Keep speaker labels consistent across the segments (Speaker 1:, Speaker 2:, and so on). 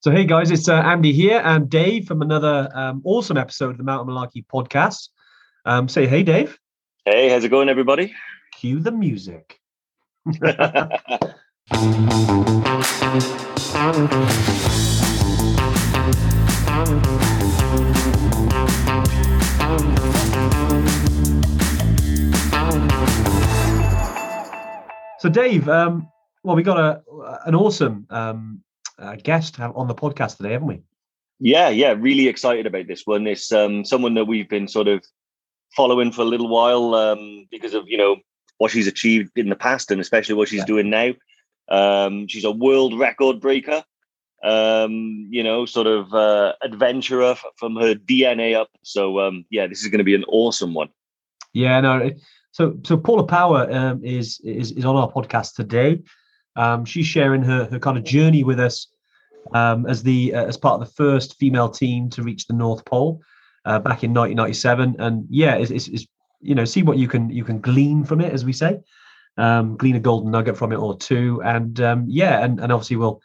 Speaker 1: So, hey guys, it's uh, Andy here and Dave from another um, awesome episode of the Mountain Malarkey podcast. Um, say hey, Dave.
Speaker 2: Hey, how's it going, everybody?
Speaker 1: Cue the music. So, Dave, um, well, we got a an awesome um, uh, guest on the podcast today, haven't we?
Speaker 2: Yeah, yeah, really excited about this one. It's um, someone that we've been sort of following for a little while um, because of you know what she's achieved in the past and especially what she's yeah. doing now. Um, she's a world record breaker. Um, you know, sort of uh, adventurer from her DNA up. So um, yeah, this is going to be an awesome one.
Speaker 1: Yeah, no. So so Paula Power um, is, is is on our podcast today. Um, she's sharing her her kind of journey with us um, as the uh, as part of the first female team to reach the North Pole uh, back in 1997. And yeah, it's, it's, it's, you know see what you can you can glean from it, as we say, um, glean a golden nugget from it or two. And um, yeah, and, and obviously we'll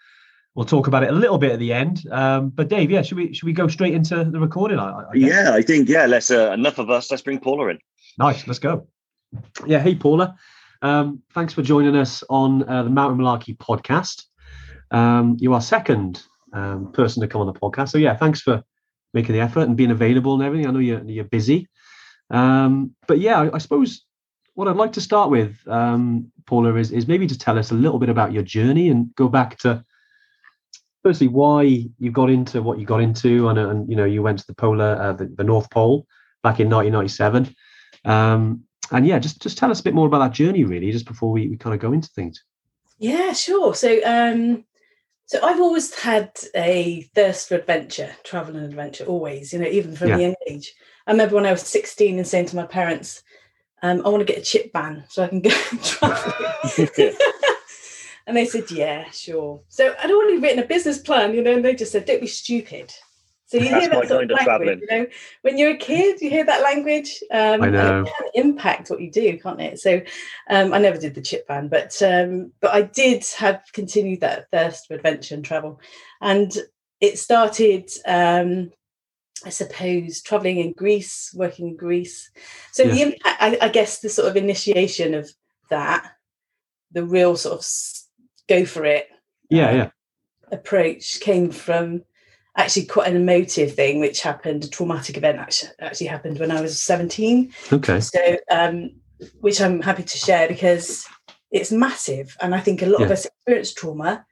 Speaker 1: we'll talk about it a little bit at the end. Um, but Dave, yeah, should we should we go straight into the recording? I, I
Speaker 2: yeah, I think yeah. Let's uh, enough of us. Let's bring Paula in.
Speaker 1: Nice. Let's go. Yeah. Hey, Paula. Um, thanks for joining us on uh, the Mountain Malarkey podcast. Um, you are second um, person to come on the podcast. So yeah, thanks for making the effort and being available and everything. I know you're, you're busy. Um, but yeah, I, I, suppose what I'd like to start with, um, Paula, is, is maybe to tell us a little bit about your journey and go back to firstly why you got into what you got into and, and you know you went to the polar uh, the, the north pole back in 1997 um, and yeah, just just tell us a bit more about that journey, really, just before we, we kind of go into things.
Speaker 3: Yeah, sure. So, um, so I've always had a thirst for adventure, travel and adventure, always. You know, even from yeah. a young age. I remember when I was sixteen and saying to my parents, um, "I want to get a chip ban so I can go and travel." and they said, "Yeah, sure." So I'd already written a business plan, you know, and they just said, "Don't be stupid." So you hear that sort of language, you know, when you're a kid, you hear that language. Um, I know. it can impact what you do, can't it? So um, I never did the chip van, but um, but I did have continued that thirst for adventure and travel, and it started. Um, I suppose traveling in Greece, working in Greece. So yeah. the impact, I, I guess, the sort of initiation of that, the real sort of go for it.
Speaker 1: Yeah, yeah.
Speaker 3: Approach came from actually quite an emotive thing which happened a traumatic event actually, actually happened when i was 17
Speaker 1: okay.
Speaker 3: So um, which i'm happy to share because it's massive and i think a lot yeah. of us experience trauma.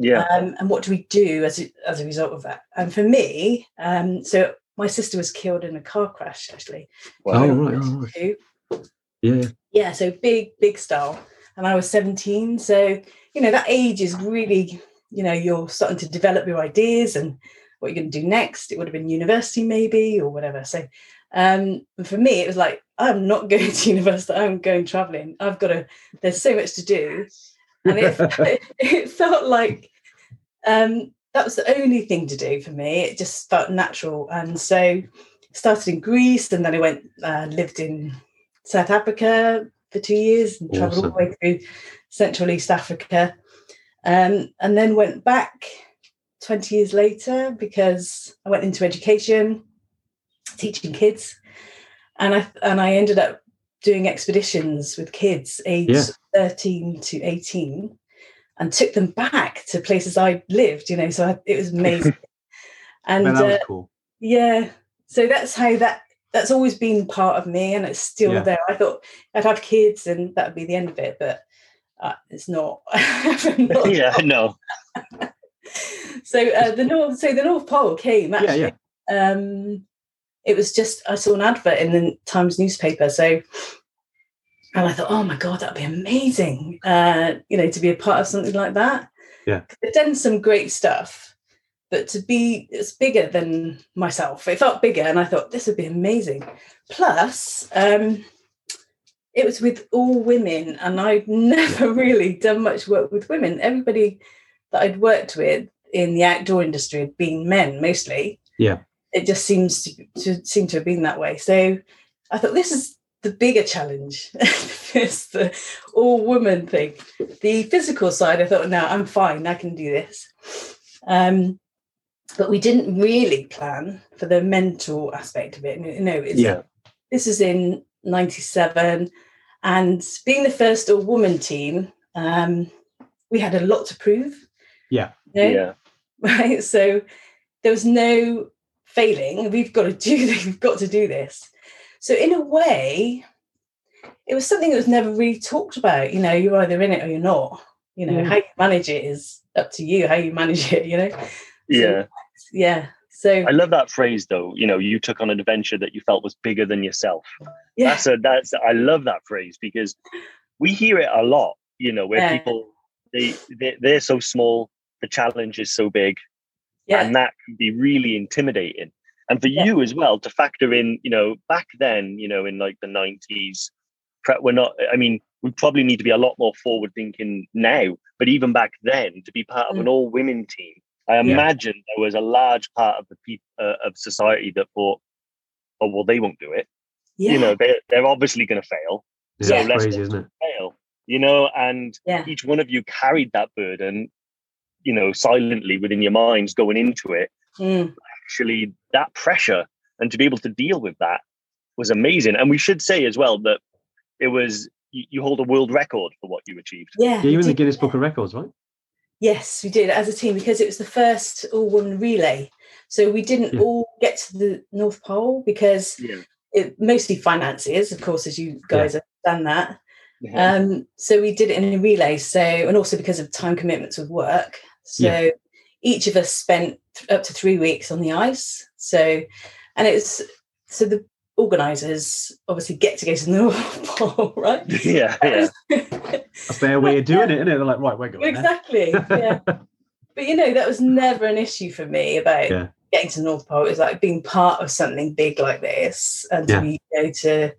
Speaker 2: Yeah.
Speaker 3: Um, and what do we do as a, as a result of that? And for me um, so my sister was killed in a car crash actually.
Speaker 1: Wow. oh, right, oh, right. yeah.
Speaker 3: Yeah so big big style and i was 17 so you know that age is really you know you're starting to develop your ideas and what you're going to do next. It would have been university maybe or whatever. So um for me it was like i'm not going to university i'm going traveling. I've got to there's so much to do. And it, it felt like um that was the only thing to do for me. It just felt natural. And so started in greece and then i went uh, lived in south africa for two years and traveled all the way through central east africa um, and then went back 20 years later because I went into education, teaching kids, and I and I ended up doing expeditions with kids aged yeah. 13 to 18 and took them back to places I lived, you know, so I, it was amazing.
Speaker 1: and Man, was uh, cool.
Speaker 3: Yeah. So that's how that that's always been part of me and it's still yeah. there. I thought I'd have kids and that would be the end of it, but uh, it's not.
Speaker 2: not yeah, no.
Speaker 3: so uh, the north, so the North Pole came actually. Yeah, yeah. Um, it was just I saw an advert in the Times newspaper, so and I thought, oh my god, that'd be amazing. Uh, you know, to be a part of something like that.
Speaker 1: Yeah,
Speaker 3: they've done some great stuff, but to be it's bigger than myself. It felt bigger, and I thought this would be amazing. Plus, um, it was with all women, and I'd never really done much work with women. Everybody that I'd worked with in the outdoor industry had been men mostly.
Speaker 1: Yeah.
Speaker 3: It just seems to, to seem to have been that way. So I thought this is the bigger challenge. it's the all woman thing. The physical side, I thought, no, I'm fine. I can do this. Um, but we didn't really plan for the mental aspect of it. You know, it's,
Speaker 2: Yeah.
Speaker 3: this is in 97 and being the first all woman team um, we had a lot to prove.
Speaker 1: Yeah.
Speaker 3: you know,
Speaker 2: Yeah.
Speaker 3: right? So there was no failing. We've got to do this. We've got to do this. So in a way it was something that was never really talked about. You know you're either in it or you're not. You know
Speaker 1: Yeah.
Speaker 3: how you manage it is up to you how you manage it you know?
Speaker 2: Yeah.
Speaker 3: yeah so
Speaker 2: I love that phrase though. You know, you took on an adventure that you felt was bigger than yourself.
Speaker 3: yeah
Speaker 2: That's a that's I love that phrase because we hear it a lot, you know, where
Speaker 3: Yeah.
Speaker 2: people they, they they're so small, the challenge is so big,
Speaker 3: yeah
Speaker 2: and that can be really intimidating. And for
Speaker 3: Yeah.
Speaker 2: you as well to factor in, you know, back then, you know, in like the nineties, we're not. I mean, we probably need to be a lot more forward thinking now. But even back then, to be part of
Speaker 3: Mm.
Speaker 2: an all women team, I
Speaker 1: Yeah.
Speaker 2: imagine there was a large part of the people uh, of society that thought, "Oh, well, they won't do it.
Speaker 3: yeah
Speaker 2: You know, they they're obviously going to fail.
Speaker 1: Yeah,
Speaker 2: So
Speaker 1: it's
Speaker 2: let's
Speaker 1: crazy, isn't it?
Speaker 2: fail." You know, and
Speaker 3: yeah
Speaker 2: each one of you carried that burden, you know, silently within your minds going into it
Speaker 3: Mm.
Speaker 2: actually that pressure and to be able to deal with that was amazing. And we should say as well that it was you, you hold a world record for what you achieved.
Speaker 3: yeah
Speaker 1: Yeah, you're in the
Speaker 3: did.
Speaker 1: Guinness Book of Records, right?
Speaker 3: Yes, we did as a team because it was the first all woman relay. So we didn't
Speaker 1: Yeah.
Speaker 3: all get to the North Pole because
Speaker 2: Yeah.
Speaker 3: it mostly finances, of course, as you guys understand that.
Speaker 2: Yeah.
Speaker 3: Um, so we did it in a relay. So and also because of time commitments with work. So
Speaker 1: Yeah.
Speaker 3: each of us spent th- up to three weeks on the ice. So and it's so the organizers obviously get to go to the North Pole, right?
Speaker 2: yeah, yeah.
Speaker 1: That's their way of doing it, isn't it? They're like, right, we're going
Speaker 3: exactly. Yeah. but you know, that was never an issue for me about
Speaker 1: Yeah.
Speaker 3: getting to the North Pole. It was like being part of something big like this and to
Speaker 1: Yeah.
Speaker 3: be you know, to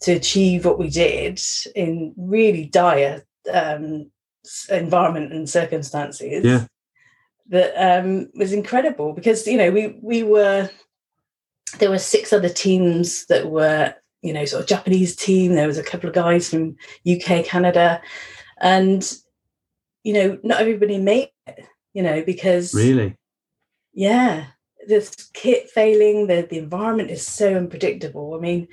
Speaker 3: to achieve what we did in really dire um, environment and circumstances.
Speaker 1: Yeah.
Speaker 3: That um, was incredible because you know we we were there were six other teams that were you know sort of Japanese team. There was a couple of guys from UK, Canada, and you know not everybody made it. You know because
Speaker 1: Really?
Speaker 3: yeah, the kit failing, the the environment is so unpredictable. I mean,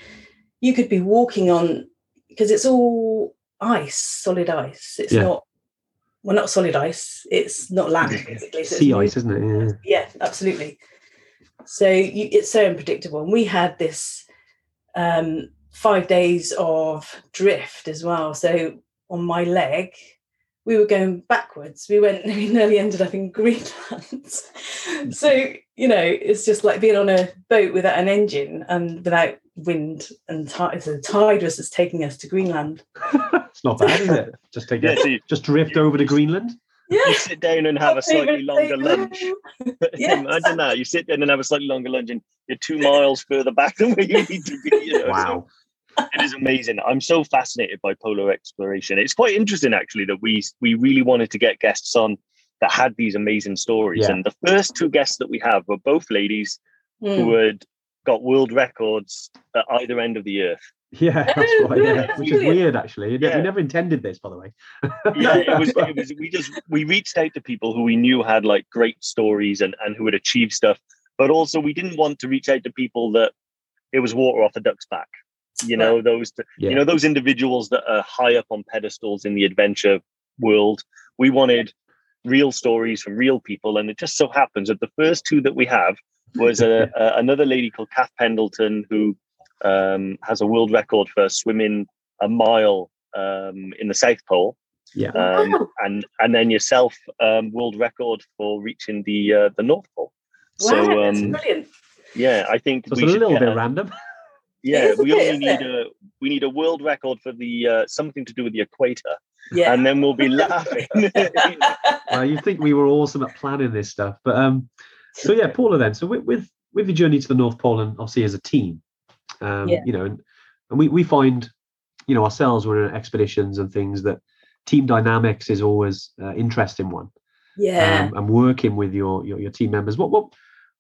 Speaker 3: you could be walking on because it's all ice, solid ice. It's
Speaker 1: Yeah.
Speaker 3: not well, not solid ice. It's not land basically. So it's
Speaker 1: Sea ice, isn't it?
Speaker 3: yeah absolutely so you, it's so unpredictable. And we had this um five days of drift as well. So on my leg we were going backwards. We went we nearly ended up in greenland. So you know it's just like being on a boat without an engine and without wind and tide so the tide was just taking us to greenland.
Speaker 1: It's not bad, is it? Just take
Speaker 2: Yeah,
Speaker 1: a,
Speaker 2: so you,
Speaker 1: just drift over to Greenland.
Speaker 3: Yeah
Speaker 2: you sit down and have a slightly longer lunch.
Speaker 3: Yes.
Speaker 2: Imagine that. You sit down and have a slightly longer lunch and you're two miles further back than where you need to be. You know?
Speaker 1: Wow.
Speaker 2: So it is amazing. I'm so fascinated by polar exploration. It's quite interesting actually that we we really wanted to get guests on that had these amazing stories.
Speaker 1: Yeah.
Speaker 2: And the first two guests that we have were both ladies
Speaker 3: Mm.
Speaker 2: who had got world records at either end of the earth.
Speaker 1: Yeah, that's right. Yeah. Which is weird, actually.
Speaker 2: Yeah.
Speaker 1: We never intended this, by the way.
Speaker 2: yeah, it was, it was. We just we reached out to people who we knew had like great stories and and who had achieved stuff, but also we didn't want to reach out to people that it was water off a duck's back. You know, those
Speaker 1: Yeah.
Speaker 2: you know those individuals that are high up on pedestals in the adventure world. We wanted real stories from real people, and it just so happens that the first two that we have was a, a another lady called Kath Pendleton who um, has a world record for swimming a mile um, in the South Pole
Speaker 1: Yeah.
Speaker 2: um,
Speaker 3: Wow.
Speaker 2: and and then yourself um, world record for reaching the uh, the North Pole.
Speaker 3: wow
Speaker 2: so
Speaker 3: that's
Speaker 2: um,
Speaker 3: brilliant
Speaker 2: yeah, I think
Speaker 1: So it's
Speaker 2: we
Speaker 1: a little bit
Speaker 2: a-
Speaker 1: random.
Speaker 2: yeah, we
Speaker 3: bit,
Speaker 2: only need
Speaker 3: it?
Speaker 2: a we need a world record for the uh, something to do with the equator,
Speaker 3: yeah
Speaker 2: and then we'll be laughing.
Speaker 1: Well, you think we were awesome at planning this stuff, but um, so yeah, Paula. Then, so with with, with your journey to the North Pole, and obviously as a team, um,
Speaker 3: Yeah.
Speaker 1: you know, and, and we we find, you know, ourselves we're in expeditions and things that team dynamics is always uh, interesting one.
Speaker 3: yeah
Speaker 1: um, and working with your, your your team members. What what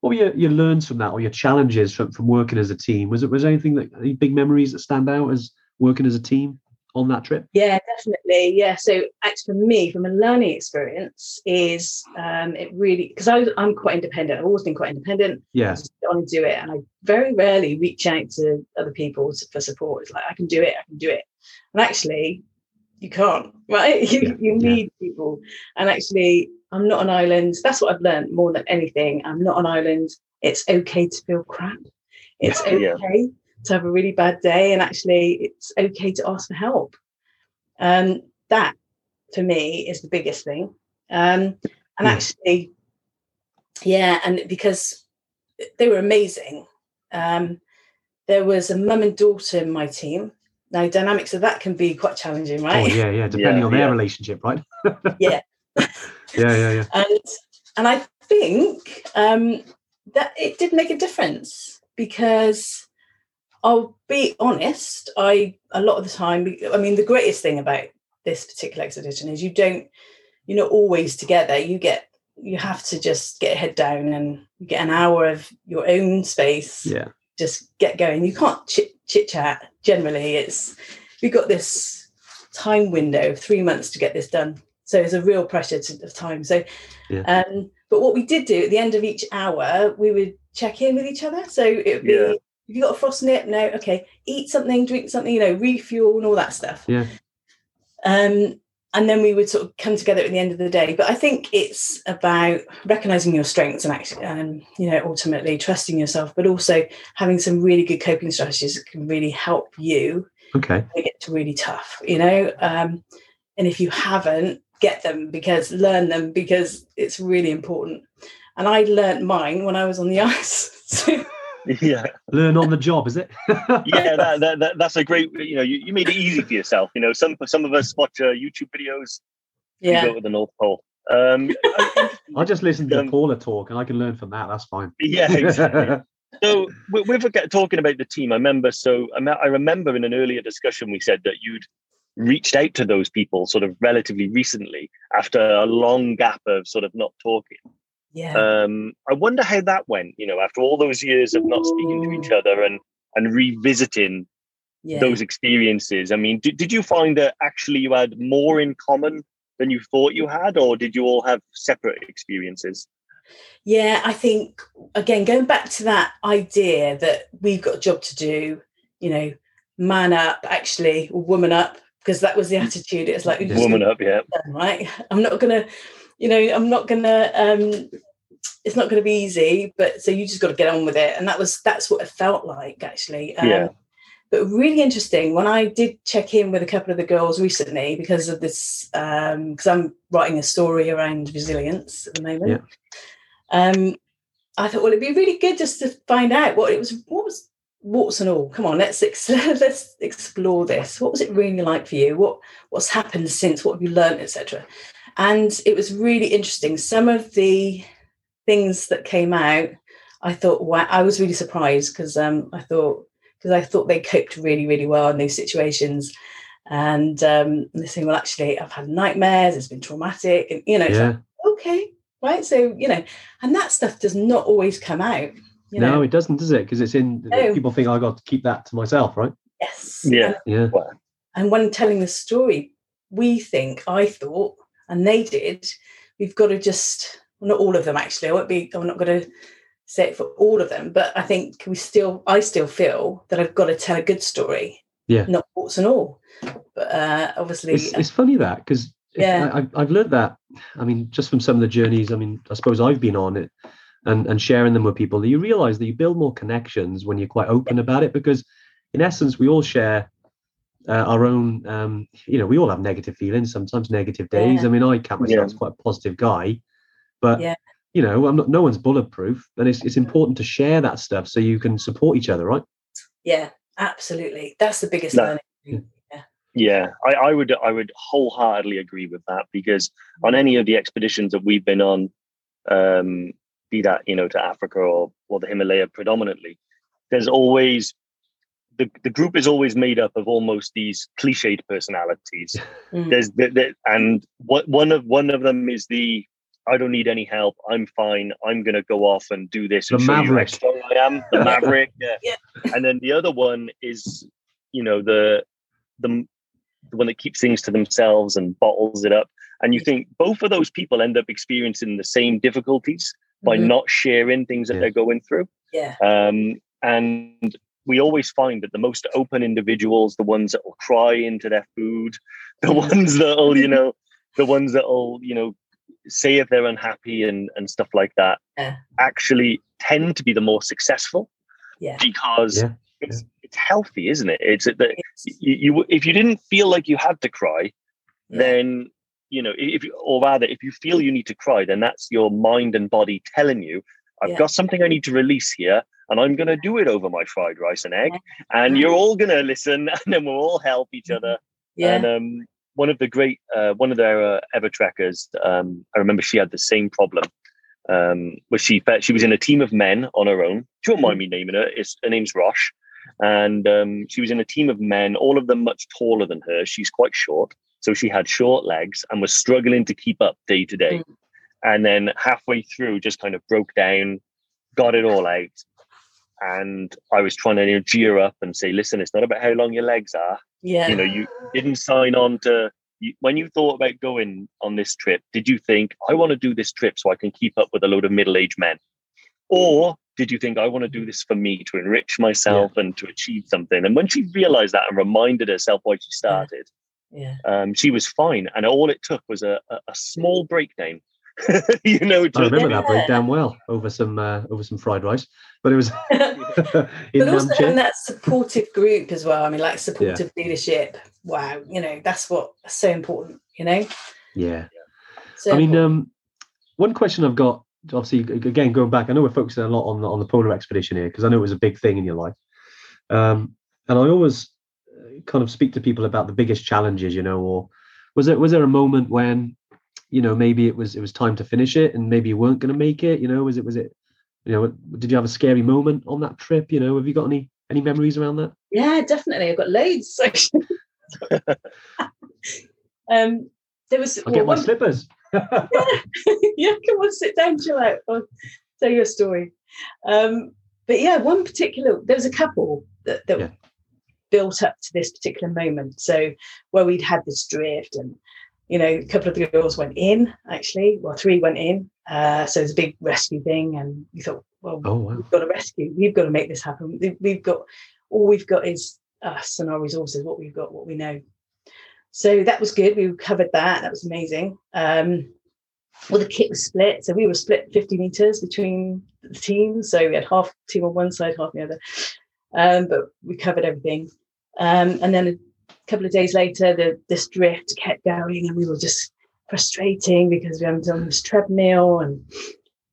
Speaker 1: what were your, your learns from that, or your challenges from, from working as a team? Was it was there anything that any big memories that stand out as working as a team? On that trip?
Speaker 3: Yeah, definitely. Yeah. So actually, for me, from a learning experience, is um, it really because I'm quite independent. I've always been quite independent.
Speaker 1: Yeah.
Speaker 3: I on and do it, and I very rarely reach out to other people for support. It's like I can do it. I can do it. And actually, you can't. Right? You
Speaker 1: Yeah,
Speaker 3: you
Speaker 1: yeah.
Speaker 3: need people. And actually, I'm not an island. That's what I've learned more than anything. I'm not an island. It's okay to feel crap. It's
Speaker 2: Yeah.
Speaker 3: Okay to have a really bad day, and actually, it's okay to ask for help. Um, that for me is the biggest thing. Um, and
Speaker 1: Yeah.
Speaker 3: actually, yeah, and because they were amazing. Um, there was a mum and daughter in my team. Now, dynamics of that can be quite challenging,
Speaker 1: Oh
Speaker 3: right?
Speaker 1: yeah, yeah. Depending
Speaker 2: Yeah,
Speaker 1: on their
Speaker 2: yeah.
Speaker 1: relationship, right?
Speaker 3: Yeah.
Speaker 1: yeah, yeah, yeah.
Speaker 3: and and I think um, that it did make a difference because I'll be honest. I a lot of the time, I mean, the greatest thing about this particular expedition is you don't, you're not always together. You get you have to just get head down and you get an hour of your own space.
Speaker 1: Yeah.
Speaker 3: Just get going. You can't chit chit chat. Generally, it's we've got this time window of three months to get this done. So it's a real pressure to, of time. So,
Speaker 1: Yeah.
Speaker 3: um, but what we did do at the end of each hour, we would check in with each other. So it would be,
Speaker 2: Yeah.
Speaker 3: You got a frost nip, no, okay, eat something, drink something, you know, refuel and all that stuff.
Speaker 1: Yeah.
Speaker 3: Um, and then we would sort of come together at the end of the day. But I think it's about recognizing your strengths and actually, um, you know, ultimately trusting yourself, but also having some really good coping strategies that can really help you
Speaker 1: Okay.
Speaker 3: when it really tough, you know. Um, and if you haven't, get them because learn them because it's really important. And I learnt mine when I was on the ice. So
Speaker 2: yeah,
Speaker 1: Learn on the job, is it?
Speaker 2: yeah. That, that, that that's a great. You know, you, you made it easy for yourself. You know, some some of us watch uh, YouTube videos. You
Speaker 3: yeah,
Speaker 2: go to the North Pole. Um,
Speaker 1: I just listen to
Speaker 2: Um,
Speaker 1: Paula talk, and I can learn from that. That's fine.
Speaker 2: yeah, exactly. So with, with regard- talking about the team, I remember. So I remember in an earlier discussion we said that you'd reached out to those people sort of relatively recently after a long gap of sort of not talking.
Speaker 3: Yeah.
Speaker 2: Um, I wonder how that went. You know, after all those years of not speaking to each other and and revisiting
Speaker 3: yeah.
Speaker 2: those experiences. I mean, did, did you find that actually you had more in common than you thought you had, or did you all have separate experiences?
Speaker 3: Yeah, I think again going back to that idea that we've got a job to do, you know, man up, actually, woman up, because that was the attitude. It's like.
Speaker 2: Woman up, yeah.
Speaker 3: done, right? I'm not gonna, you know, I'm not gonna. um It's not gonna be easy, but so you just got to get on with it, and that was that's what it felt like actually. Um,
Speaker 2: Yeah.
Speaker 3: But really interesting when I did check in with a couple of the girls recently because of this, because I'm writing a story around resilience at the moment.
Speaker 1: Yeah.
Speaker 3: Um, I thought, well, it'd be really good just to find out what it was. What was warts and all? Come on, let's ex- let's explore this. What was it really like for you? What what's happened since? What have you learned, etc. And it was really interesting. Some of the things that came out, I thought, wow, I was really surprised because um, I thought because I thought they coped really, really well in those situations. And um, they're saying, well, actually, I've had nightmares. It's been traumatic, and you know, it's like,
Speaker 1: yeah.
Speaker 3: okay, right. So you know, and that stuff does not always come out. You know,
Speaker 1: No, it doesn't, does it? Because it's in.
Speaker 3: No.
Speaker 1: People think I got to keep that to myself, right?
Speaker 3: yes,
Speaker 2: Yeah.
Speaker 1: Yeah.
Speaker 3: And when telling the story, we think, I thought, and they did, we've got to just, well, not all of them actually, I won't be, I'm not going to say it for all of them, but I think we still, I still feel that I've got to tell a good story.
Speaker 1: Yeah.
Speaker 3: Not warts and all. But uh, obviously,
Speaker 1: It's, it's funny that because
Speaker 3: Yeah.
Speaker 1: I, I've learned that. I mean, just from some of the journeys. I mean, I suppose I've been on it, and and sharing them with people. You realise that you build more connections when you're quite open about it. Because in essence, we all share uh, our own. Um, you know, we all have negative feelings. Sometimes negative days.
Speaker 3: Yeah.
Speaker 1: I mean, I count myself
Speaker 2: Yeah.
Speaker 1: as quite a positive guy, but
Speaker 3: Yeah.
Speaker 1: you know, I'm not. No one's bulletproof, and it's it's important to share that stuff so you can support each other, right?
Speaker 3: yeah, absolutely. That's the biggest
Speaker 2: No.
Speaker 3: learning.
Speaker 2: Yeah, I, I would I would wholeheartedly agree with that because on any of the expeditions that we've been on, um, be that you know to Africa or or the Himalaya predominantly, there's always the, the group is always made up of almost these cliched personalities.
Speaker 3: Mm.
Speaker 2: There's the, the, and what one of one of them is the I don't need any help. I'm fine. I'm gonna go off and do this and
Speaker 1: The
Speaker 2: show you how
Speaker 1: maverick.
Speaker 2: strong I am. The maverick. Yeah.
Speaker 3: Yeah.
Speaker 2: And then the other one is, you know, the the the one that keeps things to themselves and bottles it up. And you think both of those people end up experiencing the same difficulties by
Speaker 3: Mhm.
Speaker 2: not sharing things that
Speaker 1: Yeah.
Speaker 2: they're going through.
Speaker 3: Yeah.
Speaker 2: Um, and we always find that the most open individuals, the ones that will cry into their food, the mm. ones that'll, you know, the ones that'll, you know, say if they're unhappy and, and stuff like that,
Speaker 3: Yeah.
Speaker 2: actually tend to be the more successful
Speaker 3: Yeah.
Speaker 2: because
Speaker 1: Yeah,
Speaker 2: it's it's healthy, isn't it? It's that you, you if you didn't feel like you had to cry,
Speaker 3: yeah.
Speaker 2: then you know if you, or rather if you feel you need to cry then that's your mind and body telling you i've
Speaker 3: Yeah.
Speaker 2: got something i need to release here and i'm going to do it over my fried rice and egg and you're all going to listen and then we'll all help each other
Speaker 3: yeah.
Speaker 2: and um, one of the great uh, one of their uh, ever trekkers um, i remember she had the same problem um, where she felt she was in a team of men on her own she won't mind me naming her it's, her name's rosh and um, she was in a team of men all of them much taller than her she's quite short so she had short legs and was struggling to keep up day to day.
Speaker 3: Mm.
Speaker 2: And then halfway through, just kind of broke down, got it all out. And I was trying to you know, cheer up and say, listen, it's not about how long your legs are.
Speaker 3: yeah.
Speaker 2: You know, you didn't sign on to, you, when you thought about going on this trip, did you think, I want to do this trip so I can keep up with a load of middle aged men? Or did you think, I want to do this for me to enrich myself and to achieve something? And when she realized that and reminded herself why she started,
Speaker 3: yeah.
Speaker 2: um, she was fine, and all it took was a, a, a small breakdown. you know,
Speaker 1: I
Speaker 2: to,
Speaker 1: remember that breakdown well over some uh, over some fried rice, but it was in
Speaker 3: but also
Speaker 1: Namche.
Speaker 3: having that supportive group as well. I mean, like supportive leadership. Wow, you know, that's what so important. You know,
Speaker 1: Yeah,
Speaker 3: so
Speaker 1: I mean, um, one question I've got, obviously, again going back, I know we're focusing a lot on the, on the polar expedition here because I know it was a big thing in your life, um, and I always uh, kind of speak to people about the biggest challenges, you know, or was there was there a moment when, you know, maybe it was it was time to finish it and maybe you weren't going to make it, you know, was it was it, you know, did you have a scary moment on that trip, you know, have you got any any memories around that?
Speaker 3: yeah, definitely. I've got loads. um, there was
Speaker 1: I'll
Speaker 3: well,
Speaker 1: get my
Speaker 3: one-
Speaker 1: slippers.
Speaker 3: yeah, come on, sit down, chill out. I'll tell your story. Um, but yeah, one particular, there was a couple that, that
Speaker 1: Yeah.
Speaker 3: built up to this particular moment. So where we'd had this drift and, you know, a couple of the girls went in actually, well, three went in. Uh, so it was a big rescue thing. And we thought, well,
Speaker 1: Oh wow.
Speaker 3: we've got to rescue. We've got to make this happen. We- We've got all we've got is us and our resources. What we've got, what we know. So that was good. We covered that. That was amazing. Um, well, the kit was split, so we were split 50 meters between the teams. So we had half team on one side, half on the other. Um, but we covered everything. Um, and then a couple of days later, the this drift kept going, and we were just frustrating because we haven't done this treadmill and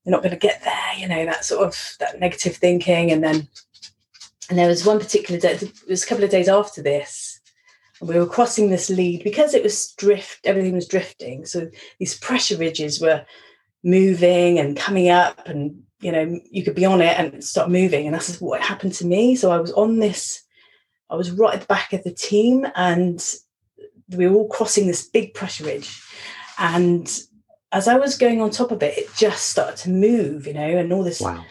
Speaker 3: we're not going to get there. You know that sort of that negative thinking. And then, and there was one particular day. It was a couple of days after this. And we were crossing this lead because it was drift. Everything was drifting. So these pressure ridges were moving and coming up, and you know you could be on it and start moving. And that's what happened to me. So I was on this. I was right at the back of the team, and we were all crossing this big pressure ridge. And as I was going on top of it, it just started to move, you know, and all this
Speaker 1: Wow.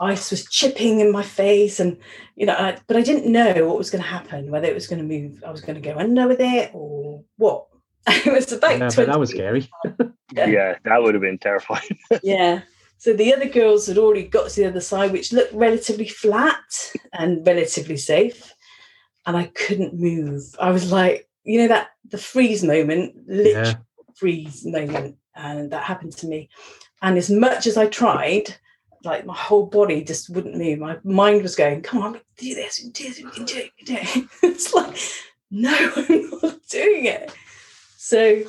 Speaker 3: ice was chipping in my face and you know I, but i didn't know what was going to happen whether it was going to move i was going to go under with it or what it was about
Speaker 1: Yeah,
Speaker 3: 20
Speaker 1: that was scary.
Speaker 3: Yeah.
Speaker 2: yeah, that would have been terrifying.
Speaker 3: yeah so the other girls had already got to the other side which looked relatively flat and relatively safe and i couldn't move. I was like you know that the freeze moment literally
Speaker 1: Yeah.
Speaker 3: freeze moment and that happened to me. And as much as i tried like my whole body just wouldn't move. My mind was going come on do this we can do this we can do it we can do it. It's like no i'm not doing it. So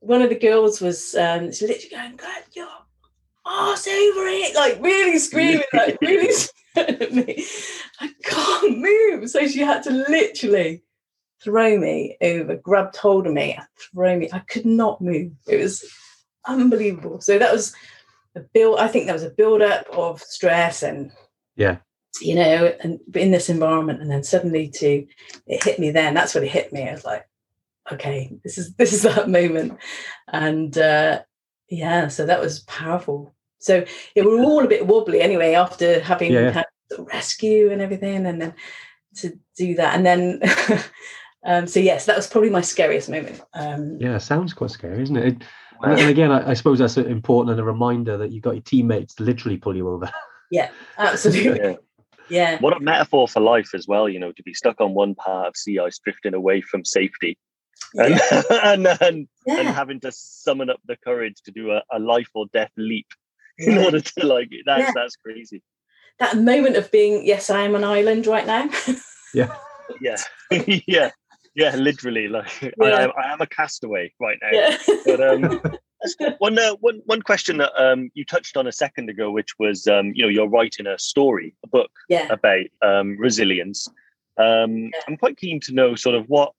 Speaker 3: one of the girls was um literally going get your ass over it like really screaming like really screaming at me i can't move so she had to literally throw me over, grabbed hold of me, and throw me. I could not move. It was unbelievable. So that was a build. I think that was a build up of stress and
Speaker 1: Yeah.
Speaker 3: you know, and in this environment, and then suddenly to it hit me. Then that's when it hit me. I was like, okay, this is this is that moment, and uh, yeah, so that was powerful. So it were all a bit wobbly anyway after having
Speaker 1: Yeah, yeah.
Speaker 3: had the rescue and everything, and then to do that, and then Um, so yes, that was probably my scariest moment. Um,
Speaker 1: Yeah, sounds quite scary, isn't it? It- and, and again, I, I suppose that's important and a reminder that you've got your teammates to literally pull you over.
Speaker 3: Yeah, absolutely.
Speaker 2: Yeah.
Speaker 3: Yeah.
Speaker 2: What a metaphor for life as well, you know, to be stuck on one part of sea ice drifting away from safety and,
Speaker 3: Yeah.
Speaker 2: and, and, and
Speaker 3: Yeah.
Speaker 2: having to summon up the courage to do a, a life or death leap in order to like that's
Speaker 3: Yeah.
Speaker 2: that's crazy.
Speaker 3: That moment of being, yes, I am an island right now.
Speaker 1: yeah.
Speaker 2: Yeah. yeah. Yeah, literally. Like I,
Speaker 3: Yeah.
Speaker 2: am, I am a castaway right now.
Speaker 3: yeah.
Speaker 2: But um one, uh, one one question that um you touched on a second ago, which was um, you know, you're writing a story, a book
Speaker 3: yeah.
Speaker 2: about um, resilience. Um,
Speaker 3: Yeah.
Speaker 2: I'm quite keen to know sort of what,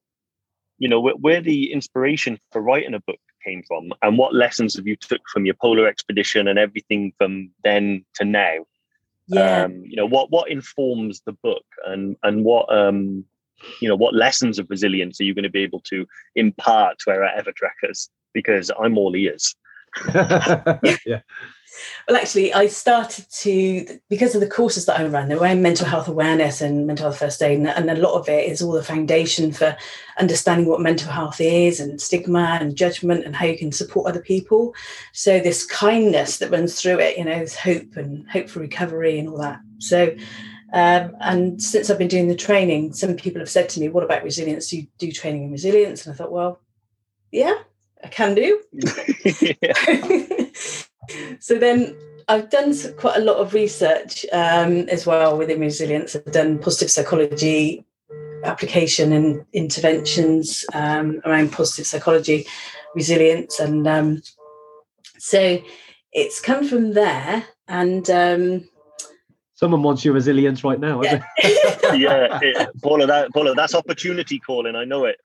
Speaker 2: you know, where, where the inspiration for writing a book came from and what lessons have you took from your polar expedition and everything from then to now.
Speaker 3: Yeah.
Speaker 2: Um, you know, what what informs the book and and what um, you know, what lessons of resilience are you going to be able to impart to our ever trackers? Because I'm all ears.
Speaker 1: yeah.
Speaker 3: Well, actually, I started to because of the courses that I ran. They were in mental health awareness and mental health first aid, and, and a lot of it is all the foundation for understanding what mental health is, and stigma and judgment, and how you can support other people. So this kindness that runs through it, you know, this hope and hope for recovery and all that. So. Um, and since I've been doing the training, some people have said to me, "What about resilience? Do you do training in resilience?" And I thought, well, yeah, I can do.
Speaker 2: yeah.
Speaker 3: so then I've done quite a lot of research um, as well within resilience. I've done positive psychology application and interventions um, around positive psychology, resilience, and um, so it's come from there. And um,
Speaker 1: Someone wants your resilience right now.
Speaker 3: Yeah.
Speaker 1: hasn't
Speaker 2: yeah, it, Paula, that Paula, that's opportunity calling. I know it.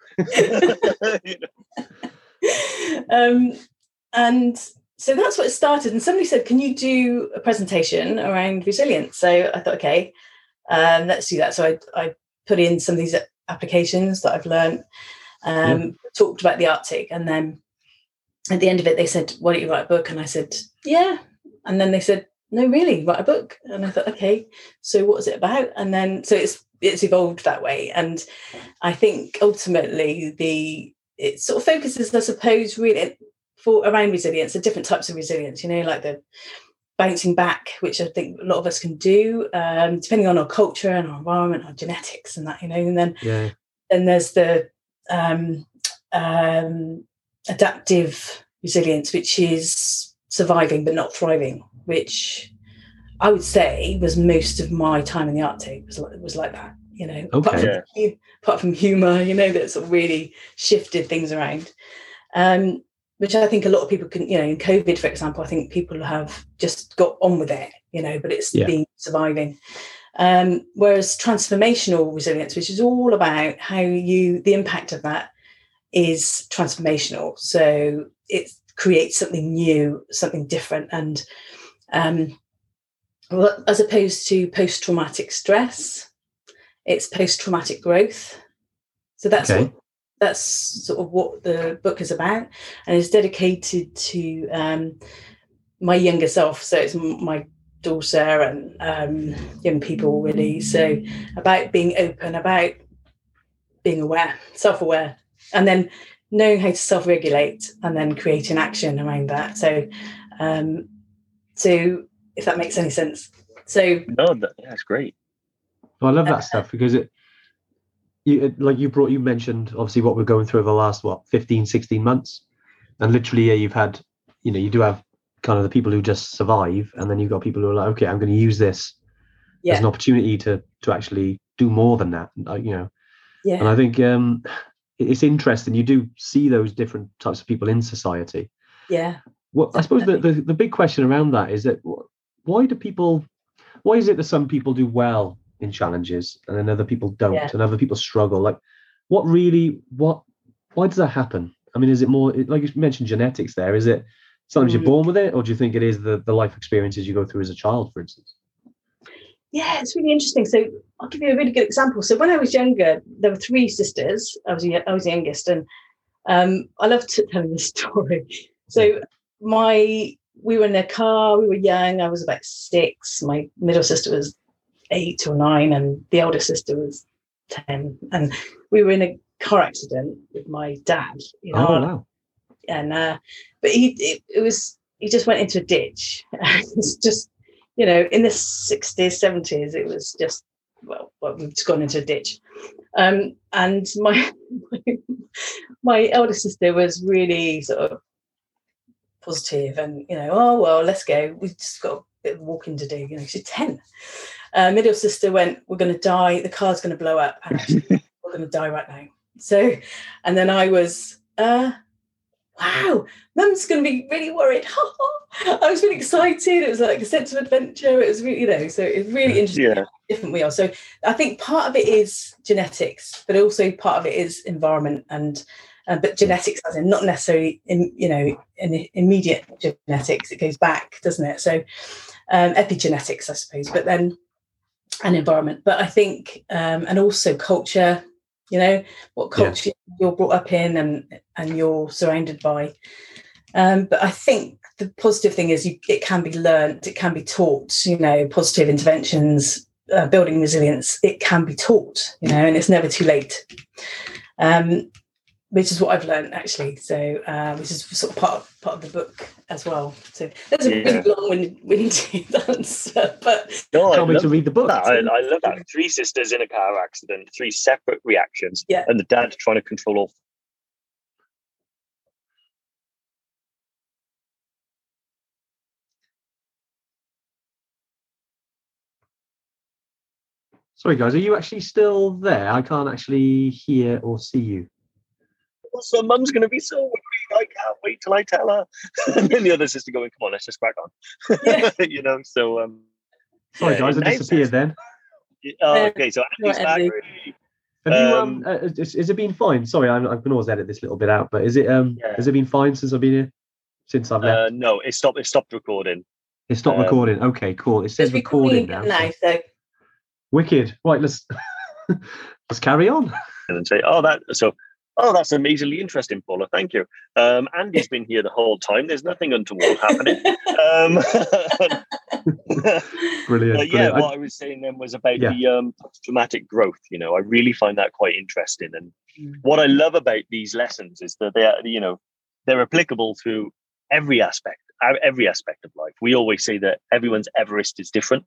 Speaker 2: You know?
Speaker 3: um, and so that's what it started. And somebody said, "Can you do a presentation around resilience?" So I thought, okay, um, let's do that. So I, I put in some of these applications that I've learned, um, talked about the Arctic, and then at the end of it, they said, "Why don't you write a book?" And I said, "Yeah." And then they said, "No, really, write a book." And I thought, okay, so what is it about? And then so it's it's evolved that way. And I think ultimately the it sort of focuses, I suppose, really for around resilience, the different types of resilience, you know, like the bouncing back, which I think a lot of us can do, um, depending on our culture and our environment, our genetics and that, you know, and then
Speaker 1: Yeah.
Speaker 3: then there's the um, um, adaptive resilience, which is surviving but not thriving, which I would say was most of my time in the Arctic was like, was like that, you know. Apart,
Speaker 1: Okay.
Speaker 3: from, hu- apart from humor, you know, that sort of really shifted things around. Um, which I think a lot of people can, you know, in COVID, for example, I think people have just got on with it, you know, but it's
Speaker 1: Yeah.
Speaker 3: been surviving. Um, whereas transformational resilience, which is all about how you, the impact of that is transformational. So it creates something new, something different. And um, as opposed to post traumatic stress, it's post traumatic growth. So that's
Speaker 1: Okay.
Speaker 3: what that's sort of what the book is about, and it's dedicated to um, my younger self. So it's my daughter and um, young people really. So about being open, about being aware, self-aware, and then knowing how to self-regulate, and then creating action around that. So, um, so if that makes any sense. So
Speaker 2: No, that, that's great.
Speaker 1: Well, I love that stuff because it, you like you brought you mentioned obviously what we're going through over the last what 15 16 months. And literally yeah you've had you know you do have kind of the people who just survive and then you've got people who are like okay i'm going to use this as an opportunity to to actually do more than that like, you know.
Speaker 3: Yeah.
Speaker 1: and i think um it's interesting you do see those different types of people in society.
Speaker 3: Yeah.
Speaker 1: well i suppose the, the, the big question around that is that why do people why is it that some people do well in challenges and then other people don't
Speaker 3: Yeah.
Speaker 1: and other people struggle like what really what why does that happen i mean is it more like you mentioned genetics there is it sometimes you're
Speaker 3: Mm.
Speaker 1: born with it or do you think it is the, the life experiences you go through as a child for instance
Speaker 3: Yeah, it's really interesting. So I'll give you a really good example. So when I was younger, there were three sisters. I was I was the youngest, and um, I love telling this story. So my we were in a car. We were young. I was about six. My middle sister was eight or nine, and the elder sister was ten. And we were in a car accident with my dad. You know,
Speaker 1: Oh wow.
Speaker 3: and uh, but he it, it was he just went into a ditch. it's just you know in the sixties, seventies, it was just well, well, we've just gone into a ditch. Um, and my, my my elder sister was really sort of positive and you know, oh well, let's go. We've just got a bit of walking to do. You know, she's ten. Uh, middle sister went, we're going to die. The car's going to blow up, actually, we're going to die right now. So, and then I was, uh, wow, mum's going to be really worried. I was really excited. It was like a sense of adventure. It was really, you know, so it's really interesting
Speaker 2: Yeah.
Speaker 3: how different we are. So I think part of it is genetics, but also part of it is environment and. Uh, but genetics, as in not necessarily in you know in immediate genetics, it goes back, doesn't it? So um, epigenetics, I suppose, but then and environment. But I think um, and also culture, you know, what
Speaker 1: Yeah.
Speaker 3: culture you're brought up in and and you're surrounded by. Um, but I think the positive thing is you, it can be learned, it can be taught. You know, positive interventions, uh, building resilience, it can be taught. You know, and it's never too late. Um, which is what I've learned actually. So, uh, which is sort of part of, part of the book as well. So that's a
Speaker 2: Yeah.
Speaker 3: really long-winded answer, but
Speaker 2: No, I
Speaker 1: Can't wait
Speaker 2: love
Speaker 1: to read the book.
Speaker 2: that. I, I love that. Three sisters in a car accident, three separate reactions,
Speaker 3: Yeah.
Speaker 2: and the dad trying to control all.
Speaker 1: Sorry guys, are you actually still there? I can't actually hear or see you.
Speaker 2: So mum's going to be so worried. I can't wait till I tell her. and then the other sister going, "Come on, let's just crack on."
Speaker 3: Yeah.
Speaker 2: you know. So um.
Speaker 1: Sorry
Speaker 2: yeah,
Speaker 1: guys, I disappeared then.
Speaker 2: Oh, okay, so Andy's back.
Speaker 3: Andy.
Speaker 2: really.
Speaker 1: Have you
Speaker 2: Um,
Speaker 1: um, uh, is, is it been fine? Sorry, I'm, I can always edit this little bit out, but is it um
Speaker 2: Yeah.
Speaker 1: has it been fine since I've been here? Since I've left?
Speaker 2: Uh, no, it stopped. It stopped recording.
Speaker 1: it stopped
Speaker 2: um,
Speaker 1: recording. Okay, cool. It says
Speaker 3: recording
Speaker 1: recording now.
Speaker 3: now.
Speaker 1: so-
Speaker 3: So
Speaker 1: Wicked. Right, let's let's carry on.
Speaker 2: and then say, "Oh, that so." Oh, that's amazingly interesting, Paula. Thank you. Um, Andy's been here the whole time. There's nothing untoward happening. Um,
Speaker 1: Brilliant.
Speaker 2: Uh, yeah,
Speaker 1: brilliant.
Speaker 2: What I was saying then was about
Speaker 1: Yeah.
Speaker 2: the um, traumatic growth. You know, I really find that quite interesting. And
Speaker 3: Mm.
Speaker 2: what I love about these lessons is that they are, you know, they're applicable to every aspect, uh, every aspect of life. We always say that everyone's Everest is different.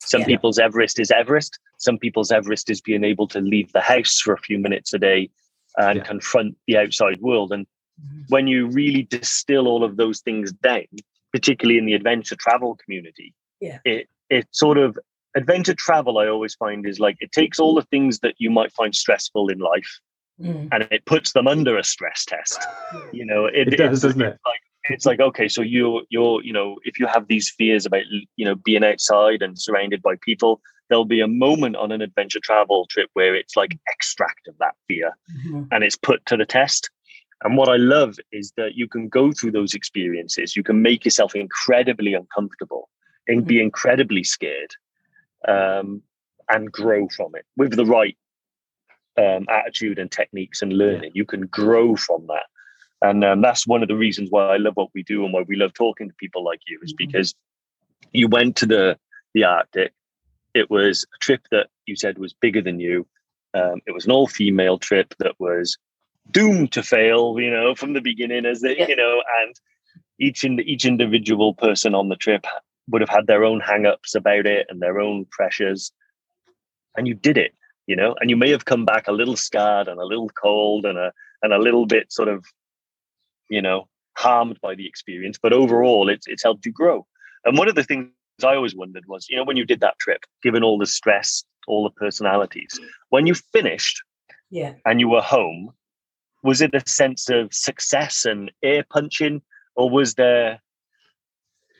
Speaker 2: Some
Speaker 3: Yeah.
Speaker 2: people's Everest is Everest. Some people's Everest is being able to leave the house for a few minutes a day and
Speaker 1: Yeah.
Speaker 2: confront the outside world. And
Speaker 3: Mhm.
Speaker 2: when you really distill all of those things down, particularly in the adventure travel community,
Speaker 3: Yeah.
Speaker 2: it it sort of adventure travel I always find is like it takes all the things that you might find stressful in life
Speaker 3: Mm.
Speaker 2: and it puts them under a stress test. You know, it,
Speaker 1: It does,
Speaker 2: it's,
Speaker 1: doesn't it?
Speaker 2: it's like it's like okay, so you're you're you know if you have these fears about you know being outside and surrounded by people, there'll be a moment on an adventure travel trip where it's like extract of that fear
Speaker 3: Mhm.
Speaker 2: and it's put to the test. And what I love is that you can go through those experiences, you can make yourself incredibly uncomfortable and be incredibly scared um, and grow from it with the right um, attitude and techniques and learning. You can grow from that. And um, that's one of the reasons why I love what we do and why we love talking to people like you is
Speaker 3: Mhm.
Speaker 2: because you went to the, the Arctic. It was a trip that you said was bigger than you. Um, it was an all female trip that was doomed to fail, you know, from the beginning, as they,
Speaker 3: Yeah.
Speaker 2: you know, and each in each individual person on the trip would have had their own hang-ups about it and their own pressures. And you did it, you know, and you may have come back a little scarred and a little cold and a and a little bit sort of, you know, harmed by the experience. But overall it's it's helped you grow. And one of the things I always wondered was, you know, when you did that trip, given all the stress, all the personalities, when you finished
Speaker 3: Yeah.
Speaker 2: and you were home, was it a sense of success and air punching, or was there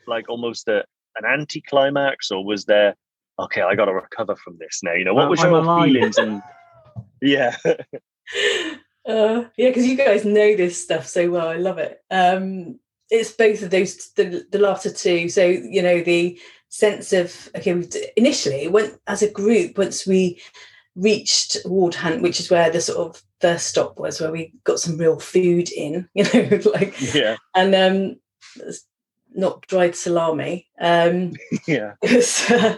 Speaker 2: like almost a, an anticlimax, or was there, okay, I got to recover from this now? You know, what was
Speaker 1: I'm
Speaker 2: your
Speaker 1: alive.
Speaker 2: feelings? And yeah,
Speaker 3: uh, yeah, because you guys know this stuff so well. I love it. Um, it's both of those, the, the latter two. So, you know, the sense of, okay, we've, initially, when, as a group, once we reached Ward Hunt, which is where the sort of first stop was, where we got some real food in, you know, like,
Speaker 2: yeah,
Speaker 3: and um, not dried salami. Um,
Speaker 2: yeah,
Speaker 3: it was uh,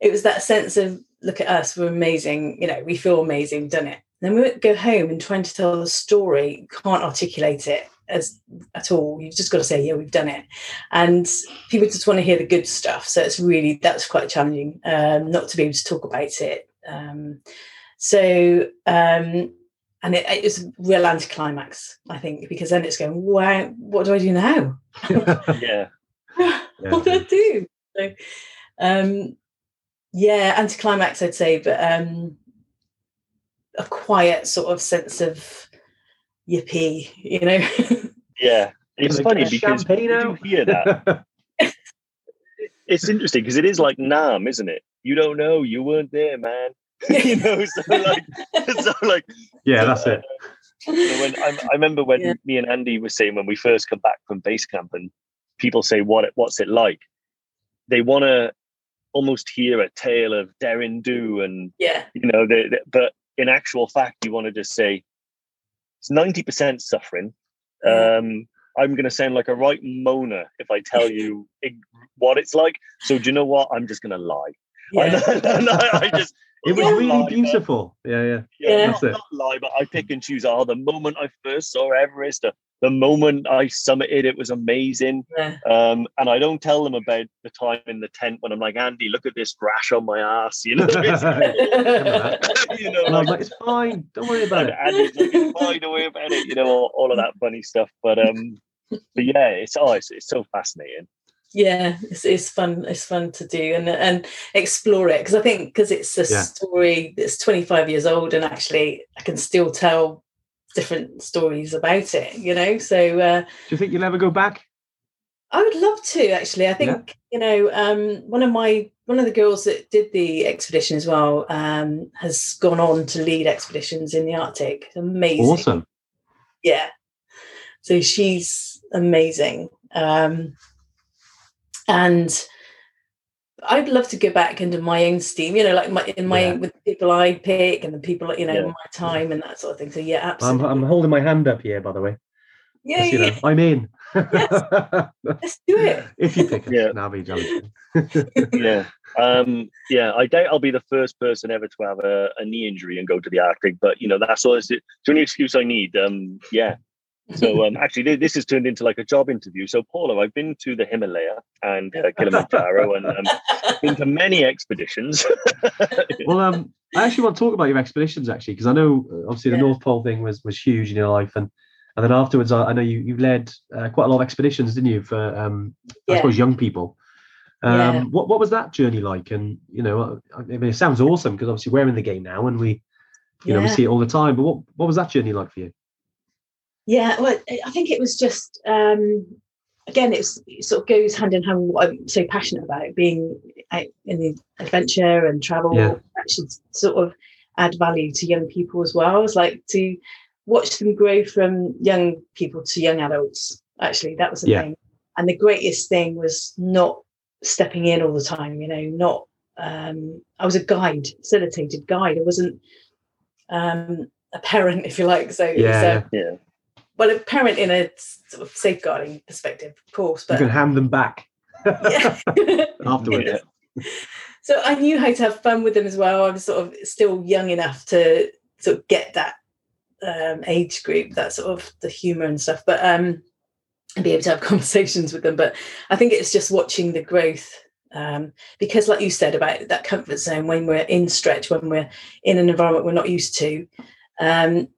Speaker 3: it was that sense of look at us we're amazing you know we feel amazing we've done it then we go home and trying to tell the story, can't articulate it as at all. You've just got to say, yeah, we've done it. And people just want to hear the good stuff. So it's really that's quite challenging, um, not to be able to talk about it. Um, so um, and it, it was a real anticlimax, I think, because then it's going, wow, what do I do now?
Speaker 2: yeah.
Speaker 3: what do I do? So, um, yeah, anticlimax, I'd say, but um, a quiet sort of sense of yippee, you know.
Speaker 2: yeah, it's funny because you hear that. it's interesting because it is like Nam, isn't it? You don't know, you weren't there, man. you know, so like, so like,
Speaker 1: yeah, that's it.
Speaker 2: Uh, when I, I, remember when yeah. me and Andy were saying when we first come back from base camp and people say what it, what's it like, they want to almost hear a tale of daring do and
Speaker 3: yeah,
Speaker 2: you know, they, they, but in actual fact, you want to just say it's ninety percent suffering. Um, I'm going to sound like a right moaner if I tell you what it's like. So do you know what? I'm just going to lie. Yeah. And, I, just
Speaker 1: it was really lie, beautiful. But, yeah, yeah,
Speaker 2: yeah. yeah. Not, not, lie, but I pick and choose. Oh, the moment I first saw Everest, the, the moment I summited, it was amazing. Yeah. Um, and I don't tell them about the time in the tent when I'm like, Andy, look at this rash on my ass. You know,
Speaker 1: you know, like, like, it's fine. Don't worry about it.
Speaker 2: Andy's like, it's fine. Don't worry about it. You know, all, all of that funny stuff. But um, but yeah, it's oh, it's, it's so fascinating
Speaker 3: yeah it's, it's fun it's fun to do and and explore it because i think because it's a yeah. story that's 25 years old and actually i can still tell different stories about it you know? So uh, do
Speaker 1: you think you'll ever go back?
Speaker 3: I would love to actually. I think yeah. you know um, one of my one of the girls that did the expedition as well um, has gone on to lead expeditions in the arctic. Amazing.
Speaker 1: Awesome.
Speaker 3: Yeah. So she's amazing. Um, and I'd love to go back into my own steam, you know, like my in my yeah. with the people I pick and the people, you know, yeah. my time and that sort of thing. So yeah, absolutely.
Speaker 1: I'm, I'm holding my hand up here, by the way.
Speaker 3: Yeah, yeah. Know,
Speaker 1: I'm in.
Speaker 3: Yes. Let's do it.
Speaker 1: if you pick it,
Speaker 2: yeah.
Speaker 1: I'll be jealous.
Speaker 2: yeah. Um, yeah, I doubt I'll be the first person ever to have a, a knee injury and go to the Arctic, but you know, that's all it's the only excuse I need. Um, yeah, so um, actually, this has turned into like a job interview. So Paula, I've been to the Himalaya and uh, Kilimanjaro, and um, been to many expeditions.
Speaker 1: well, um, I actually want to talk about your expeditions actually, because I know uh, obviously the yeah. North Pole thing was was huge in your life, and and then afterwards, I, I know you you led uh, quite a lot of expeditions, didn't you, for um, yeah. I suppose young people. Um, yeah. What what was that journey like? And you know, I mean, it sounds awesome because obviously we're in the game now, and we, you know, we see it all the time. But what what was that journey like for you?
Speaker 3: Yeah, well, I think it was just um, again, it, it sort of goes hand in hand with what I'm so passionate about, being out in the adventure and travel. Yeah. Actually, sort of add value to young people as well. It's like to watch them grow from young people to young adults. Actually, that was the yeah. thing. And the greatest thing was not stepping in all the time. You know, not um, I was a guide, facilitated guide. I wasn't um, a parent, if you like. So
Speaker 2: yeah, so, yeah
Speaker 3: well, a parent in a sort of safeguarding perspective, of course. But
Speaker 1: you can hand them back afterwards.
Speaker 3: Yeah. So I knew how to have fun with them as well. I was sort of still young enough to sort of get that um, age group, that sort of the humour and stuff, but um, and be able to have conversations with them. But I think it's just watching the growth um, because like you said about that comfort zone when we're in stretch when we're in an environment we're not used to um,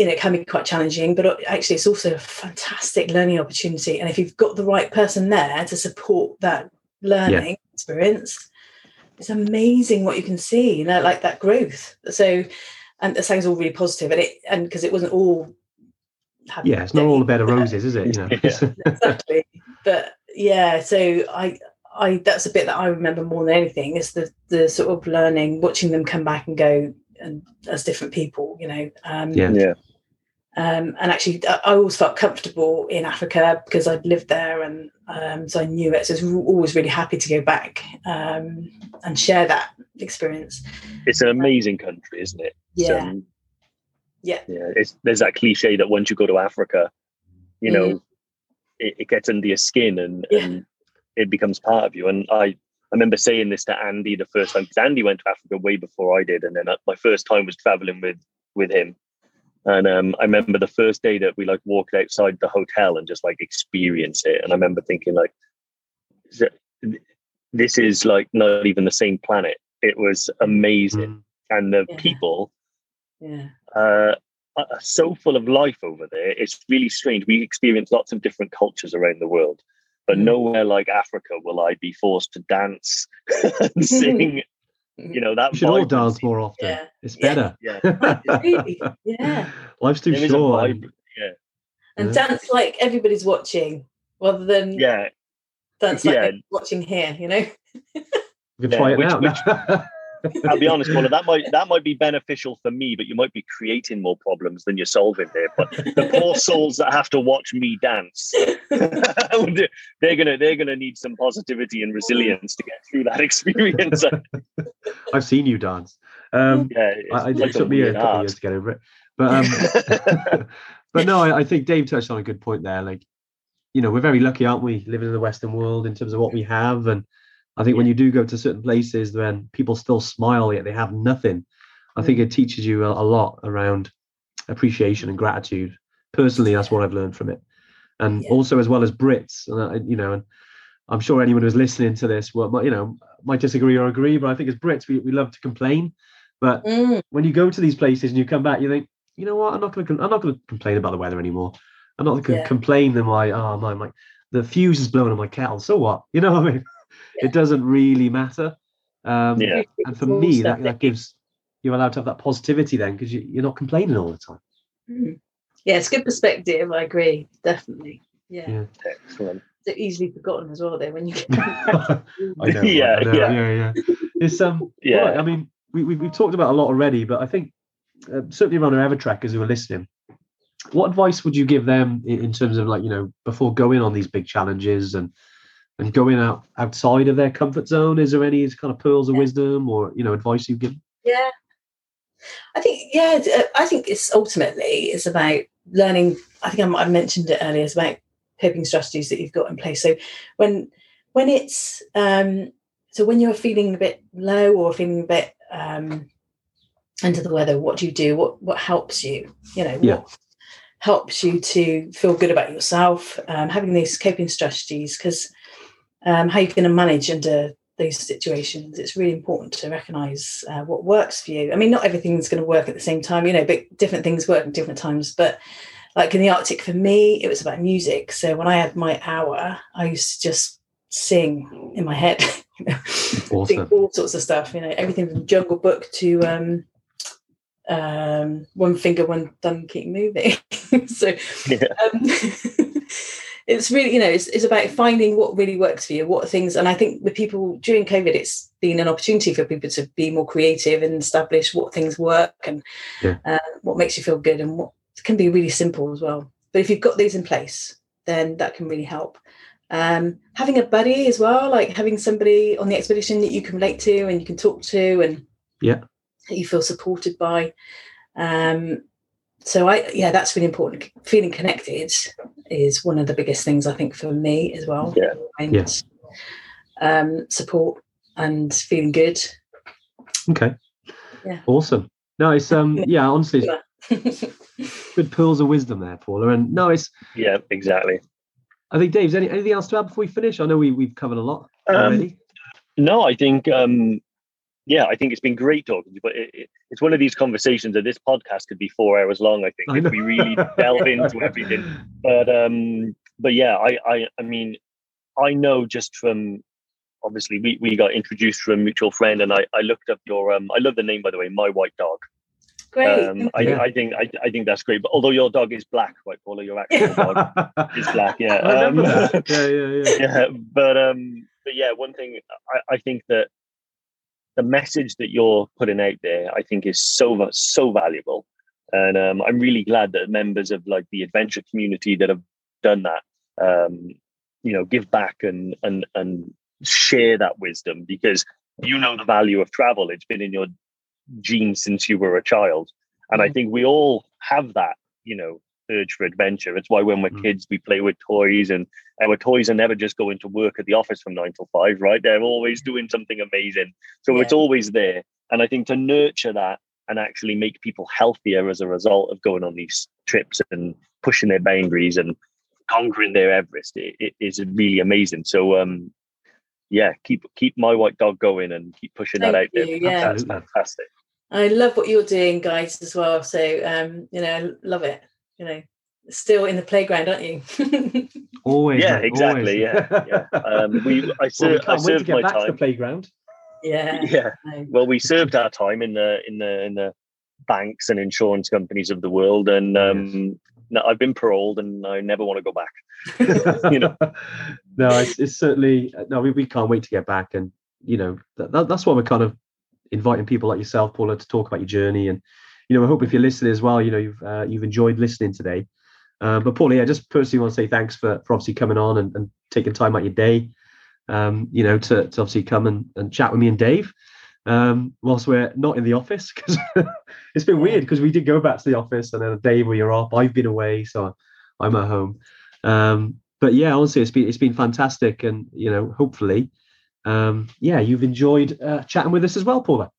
Speaker 3: you know, it can be quite challenging, but actually it's also a fantastic learning opportunity. And if you've got the right person there to support that learning yeah. experience, it's amazing what you can see, you know, like that growth. So, and that sounds all really positive, and it and because it wasn't all.
Speaker 1: Yeah, it's not all a bed of roses, is it? You know,
Speaker 3: exactly. But yeah, so I, I that's a bit that I remember more than anything is the the sort of learning, watching them come back and go and as different people, you know. Um,
Speaker 2: yeah. yeah.
Speaker 3: Um, and actually, I always felt comfortable in Africa because I'd lived there, and um, so I knew it. So I was always really happy to go back um, and share that experience.
Speaker 2: It's an amazing country, isn't it?
Speaker 3: Yeah,
Speaker 2: yeah. Yeah. It's, there's that cliche that once you go to Africa, you know, mm. it, it, gets under your skin and, yeah. and it becomes part of you. And I, I remember saying this to Andy the first time because Andy went to Africa way before I did, and then uh, my first time was traveling with with him. And um, I remember the first day that we like walked outside the hotel and just like experienced it. And I remember thinking like, this is like not even the same planet. It was amazing, mm. and the
Speaker 3: Yeah.
Speaker 2: people
Speaker 3: Yeah.
Speaker 2: uh, are so full of life over there. It's really strange. We experience lots of different cultures around the world, but
Speaker 3: Mm.
Speaker 2: nowhere like Africa will I be forced to dance and sing. Mm-hmm. You know that
Speaker 1: We should all dance more often.
Speaker 3: Yeah.
Speaker 1: It's
Speaker 3: Yeah.
Speaker 1: better.
Speaker 2: Yeah,
Speaker 3: Really? Yeah.
Speaker 1: Life's too
Speaker 2: there is
Speaker 1: short. and
Speaker 2: Yeah,
Speaker 3: And
Speaker 1: Yeah.
Speaker 3: dance like everybody's watching rather than
Speaker 2: yeah.
Speaker 3: dance like
Speaker 2: yeah.
Speaker 3: watching here, you know?
Speaker 1: We can
Speaker 2: Yeah,
Speaker 1: try it
Speaker 2: which-
Speaker 1: now.
Speaker 2: I'll be honest, Paula, that might that might be beneficial for me, but you might be creating more problems than you're solving there. But the poor souls that have to watch me dance, they're gonna they're gonna need some positivity and resilience to get through that experience.
Speaker 1: I've seen you dance. Um,
Speaker 2: yeah,
Speaker 1: I,
Speaker 2: it's
Speaker 1: it took me a couple of years to get over it. But um, but no, I, I think Dave touched on a good point there. Like, you know, we're very lucky, aren't we, living in the Western world in terms of what we have. And I think when you do go to certain places, when people still smile yet they have nothing, I think it teaches you a, a lot around appreciation and gratitude. Personally, that's what I've learned from it, and
Speaker 3: Yeah.
Speaker 1: also as well as Brits, and I, you know, and I'm sure anyone who's listening to this, might- you know, might disagree or agree, but I think as Brits, we, we love to complain. But
Speaker 3: Mm,
Speaker 1: when you go to these places and you come back, you think, you know what? I'm not going to. I'm not going to complain about the weather anymore. I'm not going to
Speaker 3: Yeah.
Speaker 1: complain that my oh my my the fuse is blowing on my kettle. So what? You know what I mean? It doesn't really matter. Um,
Speaker 2: Yeah.
Speaker 1: And for me, that, that gives you're allowed to have that positivity then because you, you're not complaining all the time.
Speaker 3: Mm. Yeah, it's good perspective. I agree, definitely. Yeah,
Speaker 1: Yeah.
Speaker 2: Excellent.
Speaker 3: they're easily forgotten as well. There when you
Speaker 1: I know.
Speaker 2: Yeah,
Speaker 1: I know,
Speaker 2: yeah.
Speaker 1: yeah, yeah. It's um.
Speaker 2: Yeah.
Speaker 1: right, I mean, we, we we've talked about a lot already, but I think uh, certainly around our ever trackers who are listening, what advice would you give them in, in terms of like you know before going on these big challenges and and going out outside of their comfort zone? Is there any kind of pearls of
Speaker 3: Yeah.
Speaker 1: wisdom or you know advice you give?
Speaker 3: Yeah. I think, yeah, uh, I think it's ultimately it's about learning. I think I have mentioned it earlier. It's about coping strategies that you've got in place. So when when it's um, so when you're feeling a bit low or feeling a bit um, under the weather, what do you do? What what helps you? You know,
Speaker 1: Yeah.
Speaker 3: what helps you to feel good about yourself? Um, having these coping strategies because um, how you're going to manage under those situations, it's really important to recognize uh, what works for you. I mean, not everything's going to work at the same time, you know, but different things work at different times. But like in the Arctic, for me, it was about music. So when I had my hour, I used to just sing in my head, you know,
Speaker 1: Awesome.
Speaker 3: all sorts of stuff, you know, everything from Jungle Book to um, um, One Finger, One Thumb Keep Moving. so um, it's really you know it's, it's about finding what really works for you what things and i think with people during covid it's been an opportunity for people to be more creative and establish what things work and
Speaker 1: Yeah.
Speaker 3: uh, what makes you feel good and what can be really simple as well but if you've got these in place then that can really help um, having a buddy as well like having somebody on the expedition that you can relate to and you can talk to and
Speaker 1: Yeah.
Speaker 3: that you feel supported by um, so I yeah, that's really important. Feeling connected is one of the biggest things I think for me as well.
Speaker 2: Yeah.
Speaker 3: And
Speaker 1: Yeah.
Speaker 3: um, support and feeling good.
Speaker 1: Okay.
Speaker 3: Yeah.
Speaker 1: Awesome. No, it's um yeah, honestly, good pearls of wisdom there, Paula. And no, it's
Speaker 2: Yeah, exactly.
Speaker 1: I think Dave's any anything else to add before we finish? I know we we've covered a lot
Speaker 2: Um,
Speaker 1: already.
Speaker 2: No, I think, um, yeah, I think it's been great talking to you, but it, it, it's one of these conversations that this podcast could be four hours long, I think,
Speaker 1: I
Speaker 2: if we really delve into everything. But, um, but yeah, I, I, I mean, I know just from, obviously we, we got introduced from a mutual friend and I, I looked up your, um, I love the name, by the way, My White Dog.
Speaker 3: Great.
Speaker 2: Um, I,
Speaker 1: Yeah.
Speaker 2: I think, I, I think that's great. But although your dog is black, right, Paula, your actual dog is black. Yeah.
Speaker 1: I remember
Speaker 2: um,
Speaker 1: that. Yeah, yeah, yeah.
Speaker 2: yeah but um but yeah one thing I, I think that the message that you're putting out there i think is so so valuable. And um, i'm really glad that members of like the adventure community that have done that um you know give back and and and share that wisdom because you know the value of travel. It's been in your genes since you were a child. And i
Speaker 3: Mhm.
Speaker 2: think we all have that you know urge for adventure it's why when we're
Speaker 1: Mm.
Speaker 2: kids we play with toys and our toys are never just going to work at the office from nine till five right they're always doing something amazing so it's always there and i think to nurture that and actually make people healthier as a result of going on these trips and pushing their boundaries and conquering their Everest it, it is really amazing. So um, yeah, keep keep my white dog going and keep pushing
Speaker 3: Thank
Speaker 2: that out
Speaker 3: you,
Speaker 2: there.
Speaker 3: yeah.
Speaker 2: That's fantastic.
Speaker 3: I love what you're doing, guys, as well. So um, you know, love it. You know, still in the playground, aren't you?
Speaker 1: Always.
Speaker 2: Yeah,
Speaker 1: mate,
Speaker 2: exactly,
Speaker 1: always.
Speaker 2: yeah, Um, we I,
Speaker 1: well, we
Speaker 2: ser- I
Speaker 1: can't wait to get
Speaker 2: my
Speaker 1: back to the playground.
Speaker 3: yeah.
Speaker 2: Yeah,
Speaker 3: No.
Speaker 2: well, we served our time in the in the in the banks and insurance companies of the world, and um, no, I've been paroled, and I never want to go back. You know.
Speaker 1: no, it's, it's certainly no. We, we can't wait to get back, and you know that, that, that's why we're kind of inviting people like yourself, Paula, to talk about your journey. And you know, I hope if you're listening as well, you know, you've uh, you've enjoyed listening today. Uh, but Paula, yeah, just personally want to say thanks for, for obviously coming on and, and taking time out your day, um, you know, to, to obviously come and, and chat with me and Dave. Um, whilst we're not in the office, because it's been weird because we did go back to the office and then a day where you're off. I've been away, so I'm at home. Um, but yeah, honestly, it's been it's been fantastic, and you know, hopefully, um, yeah, you've enjoyed uh, chatting with us as well, Paula.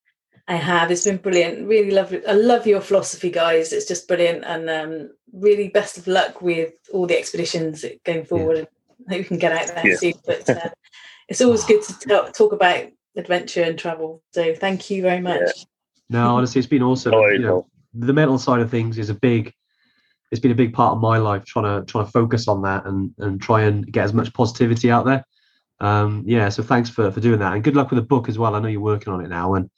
Speaker 3: I have. It's been brilliant. Really love it. I love your philosophy, guys. It's just brilliant. And um, really best of luck with all the expeditions going forward. And I hope we can get out there
Speaker 2: Yeah.
Speaker 3: soon. But uh, it's always good to talk, talk about adventure and travel. So thank you very much.
Speaker 1: No, honestly, it's been awesome.
Speaker 2: Oh,
Speaker 1: you know, the mental side of things is a big it's been a big part of my life trying to trying to focus on that and and try and get as much positivity out there um yeah so thanks for for doing that and good luck with the book as well i know you're working on it now and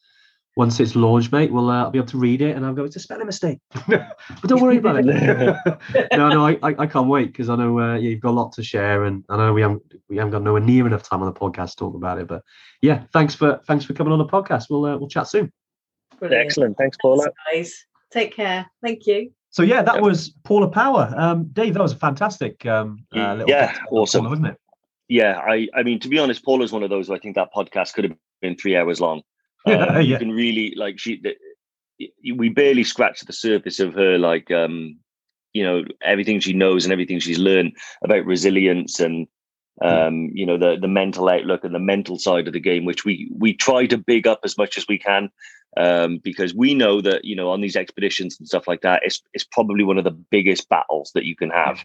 Speaker 1: once it's launched mate we'll uh, i'll be able to read it and i'll go it's a spelling mistake but don't worry about it no no i i, I can't wait because i know uh, yeah, you've got a lot to share and i know we haven't we haven't got nowhere near enough time on the podcast to talk about it but yeah thanks for thanks for coming on the podcast we'll uh, we'll chat soon
Speaker 3: Brilliant.
Speaker 2: Excellent. Thanks, Paula.
Speaker 3: Thanks, guys. Take care. Thank you.
Speaker 1: So yeah, that was Paula Power. Um, Dave, that was a fantastic um, uh, little
Speaker 2: Yeah, awesome.
Speaker 1: Paula, wasn't it?
Speaker 2: Yeah, I I mean, to be honest, Paula's one of those. who I think that podcast could have been three hours long.
Speaker 1: Yeah,
Speaker 2: Um, You can really like she. The, we barely scratched the surface of her, like um, you know, everything she knows and everything she's learned about resilience and um, you know, the the mental outlook and the mental side of the game, which we we try to big up as much as we can. Um, because we know that you know on these expeditions and stuff like that, it's it's probably one of the biggest battles that you can have.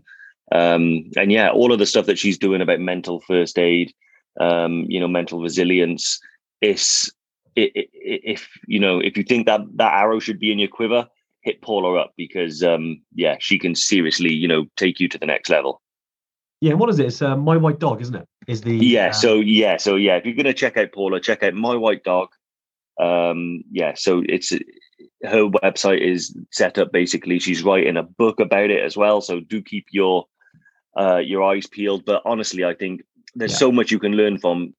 Speaker 2: Um, and yeah, all of the stuff that she's doing about mental first aid, um, you know, mental resilience, is if you know if you think that that arrow should be in your quiver, hit Paula up because um, yeah, she can seriously you know take you to the next level.
Speaker 1: Yeah, what is it? It's uh, my white dog, isn't it? Is the
Speaker 2: Yeah.
Speaker 1: uh,
Speaker 2: So yeah. So yeah. If you're gonna check out Paula, check out my white dog. Um, yeah. So it's her website is set up basically. She's writing a book about it as well. So do keep your uh, your eyes peeled. But honestly, I think there's
Speaker 1: Yeah.
Speaker 2: so much you can learn from.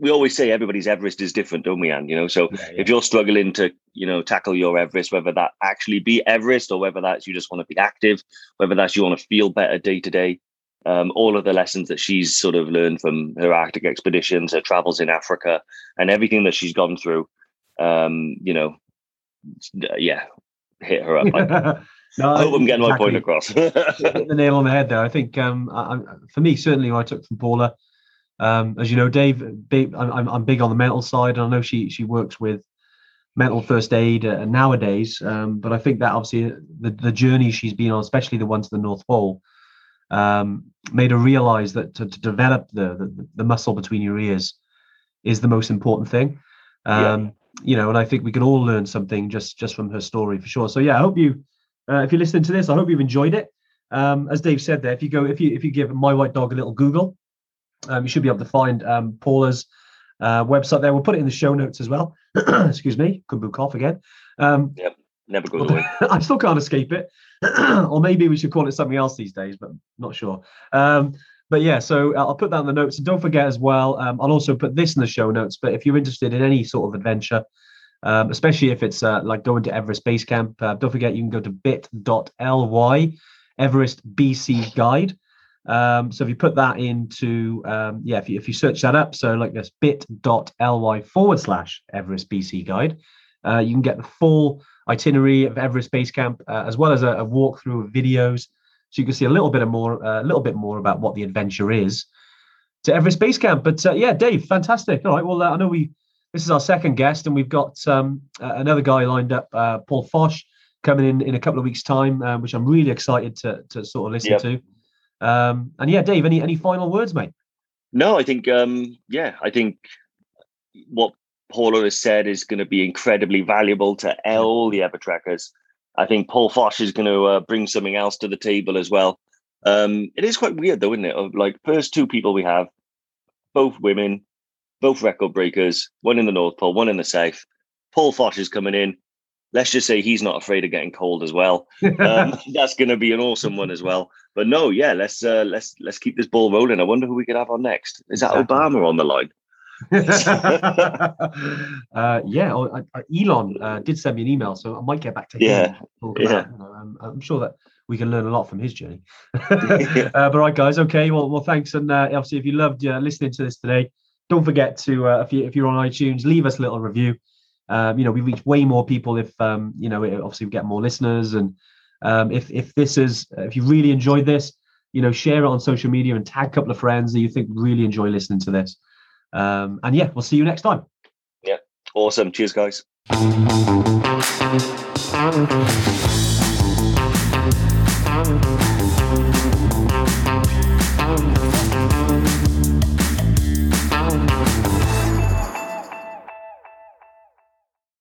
Speaker 2: We always say everybody's Everest is different, don't we, Anne? You know, so
Speaker 1: yeah, yeah.
Speaker 2: if you're struggling to you know tackle your everest whether that actually be everest or whether that's you just want to be active whether that's you want to feel better day to day um, all of the lessons that she's sort of learned from her arctic expeditions her travels in africa and everything that she's gone through um, you know yeah hit her up I,
Speaker 1: no,
Speaker 2: I hope i'm getting my point across
Speaker 1: the nail on the head there. I think um, I, I, for me, certainly, what I took from Paula, um, as you know, Dave, big, I'm, I'm- big on the mental side. And I know she she works with mental first aid uh, nowadays, um, but I think that obviously the the journey she's been on, especially the one to the North Pole, um, made her realize that to, to develop the, the the muscle between your ears is the most important thing.
Speaker 2: Yeah.
Speaker 1: Um, You know, and I think we can all learn something just just from her story for sure. So yeah, I hope you, uh, if you're listening to this, I hope you've enjoyed it. Um, as Dave said there, if you go, if you if you give my white dog a little Google, um, you should be able to find um, Paula's uh, website there. We'll put it in the show notes as well. Excuse me, could be cough again. Um,
Speaker 2: never goes away
Speaker 1: I still can't escape it. or maybe we should call it something else these days, but not sure. Um, but yeah, so I'll put that in the notes. And don't forget as well, um, I'll also put this in the show notes. But if you're interested in any sort of adventure, um, especially if it's uh, like going to Everest Base Camp, uh, don't forget you can go to bit.ly, Everest BC Guide. Um, so if you put that into, um, yeah, if you, if you search that up, so like this bit.ly forward slash Everest BC Guide, uh, you can get the full itinerary of Everest Base Camp, uh, as well as a, a walkthrough of videos, so you can see a little bit of more, a little bit more about what the adventure is to Everest Base Camp. But uh, yeah, Dave, fantastic. All right, well, uh, I know we this is our second guest, and we've got um, another guy lined up, uh, Paul Fosh, coming in in a couple of weeks' time, uh, which I'm really excited to to sort of listen yep. to. Um, and yeah, Dave, any any final words, mate?
Speaker 2: No, I think um, yeah, I think what Paula has said is going to be incredibly valuable to all the ever trackers. I think Paul Fosh is going to uh, bring something else to the table as well. Um, it is quite weird though, isn't it? Of like first two people we have, both women, both record breakers, one in the North Pole, one in the South. Paul Fosh is coming in. Let's just say he's not afraid of getting cold as well. Um, that's going to be an awesome one as well. But no, yeah, let's uh, let's let's keep this ball rolling. I wonder who we could have on next. Is that exactly. Obama on the line?
Speaker 1: uh, yeah, oh, Elon uh, did send me an email, so I might get back to him.
Speaker 2: Yeah, yeah.
Speaker 1: you know, um, I'm sure that we can learn a lot from his journey. uh, but right, guys, okay. Well, well, thanks, and uh, obviously, if you loved uh, listening to this today, don't forget to uh, if you if you're on iTunes, leave us a little review. Um, you know, we reach way more people if um, you know, obviously, we get more listeners, and um, if if this is if you really enjoyed this, you know, share it on social media and tag a couple of friends that you think really enjoy listening to this. Um, and yeah, we'll see you next time.
Speaker 2: Yeah, awesome. Cheers, guys.